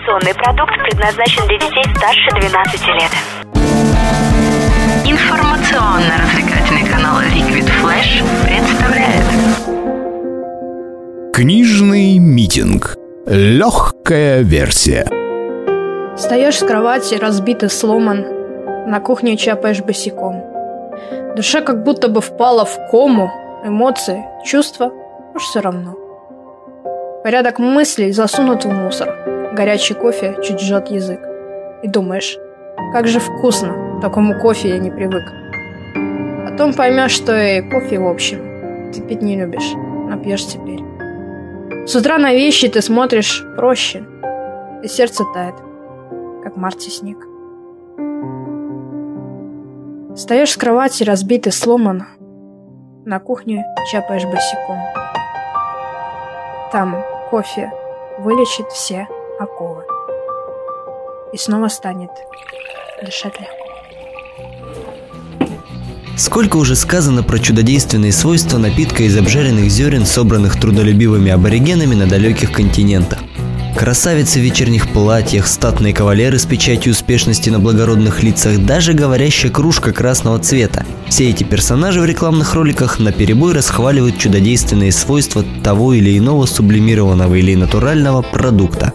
Информационный продукт предназначен для детей старше 12 лет. Информационно-развлекательный канал Liquid Flash представляет Книжный митинг. Легкая версия. Встаешь с кровати, разбитый, сломан. На кухне чапаешь босиком. Душа как будто бы впала в кому. Эмоции, чувства уж все равно. Порядок мыслей засунут в мусор. Горячий кофе чуть жжет язык. И думаешь, как же вкусно, к такому кофе я не привык. Потом поймешь, что и кофе в общем ты пить не любишь, но пьешь теперь. С утра на вещи ты смотришь проще, и сердце тает, как Марти снег. Встаешь с кровати, разбитый, сломан, на кухню чапаешь босиком. Там кофе вылечит все оковы. И снова станет дышать легко. Сколько уже сказано про чудодейственные свойства напитка из обжаренных зерен, собранных трудолюбивыми аборигенами на далеких континентах. Красавицы в вечерних платьях, статные кавалеры с печатью успешности на благородных лицах, даже говорящая кружка красного цвета. Все эти персонажи в рекламных роликах на перебой расхваливают чудодейственные свойства того или иного сублимированного или натурального продукта.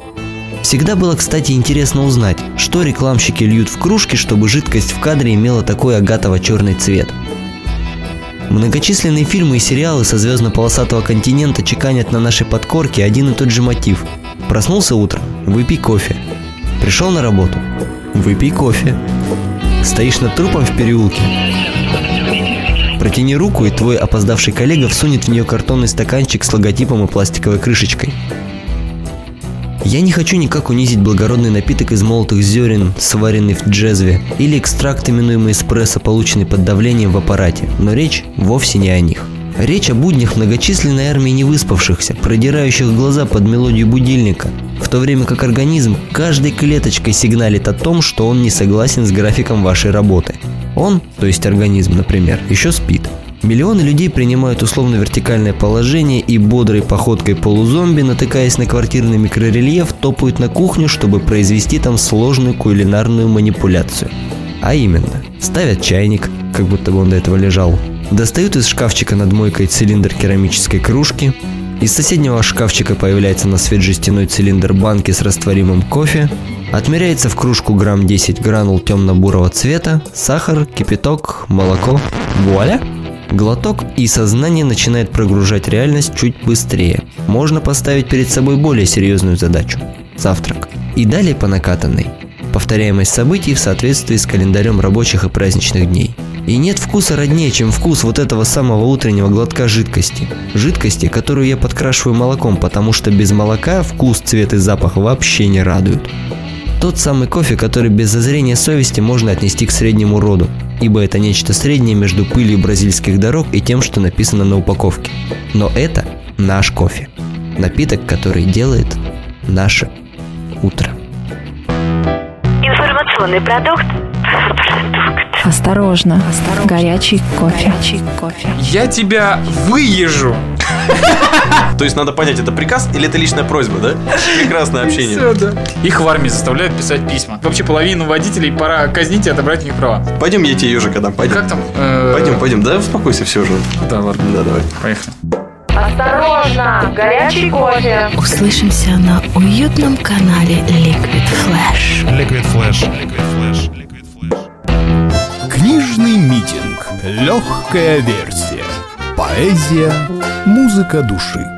Всегда было, кстати, интересно узнать, что рекламщики льют в кружки, чтобы жидкость в кадре имела такой агатово-черный цвет. Многочисленные фильмы и сериалы со звездно-полосатого континента чеканят на нашей подкорке один и тот же мотив. Проснулся утром – выпей кофе. Пришел на работу – выпей кофе. Стоишь над трупом в переулке – Протяни руку, и твой опоздавший коллега всунет в нее картонный стаканчик с логотипом и пластиковой крышечкой – я не хочу никак унизить благородный напиток из молотых зерен, сваренный в джезве, или экстракт, именуемый эспрессо, полученный под давлением в аппарате, но речь вовсе не о них. Речь о буднях многочисленной армии невыспавшихся, продирающих глаза под мелодию будильника, в то время как организм каждой клеточкой сигналит о том, что он не согласен с графиком вашей работы. Он, то есть организм, например, еще спит – Миллионы людей принимают условно-вертикальное положение и бодрой походкой полузомби, натыкаясь на квартирный микрорельеф, топают на кухню, чтобы произвести там сложную кулинарную манипуляцию. А именно, ставят чайник, как будто бы он до этого лежал, достают из шкафчика над мойкой цилиндр керамической кружки, из соседнего шкафчика появляется на свет жестяной цилиндр банки с растворимым кофе, отмеряется в кружку грамм 10 гранул темно-бурого цвета, сахар, кипяток, молоко. Вуаля! Глоток и сознание начинает прогружать реальность чуть быстрее. Можно поставить перед собой более серьезную задачу – завтрак. И далее по накатанной. Повторяемость событий в соответствии с календарем рабочих и праздничных дней. И нет вкуса роднее, чем вкус вот этого самого утреннего глотка жидкости. Жидкости, которую я подкрашиваю молоком, потому что без молока вкус, цвет и запах вообще не радуют. Тот самый кофе, который без зазрения совести можно отнести к среднему роду, ибо это нечто среднее между пылью бразильских дорог и тем, что написано на упаковке. Но это наш кофе. Напиток, который делает наше утро. Информационный продукт. Осторожно, Осторожно. горячий кофе. Горячий кофе. Я тебя выезжу. То есть надо понять, это приказ или это личная просьба, да? Прекрасное общение. Все, да. Их в армии заставляют писать письма. Вообще половину водителей пора казнить и отобрать у них права. Пойдем, я тебе ежика дам. Пойдем. Как там? Пойдем, пойдем. Да, успокойся все же. Да, ладно. Да, давай. Поехали. Осторожно, горячий кофе. Услышимся на уютном канале Liquid Flash. Liquid Flash. Liquid Flash. Liquid Flash. Книжный митинг. Легкая версия. Поэзия, музыка души.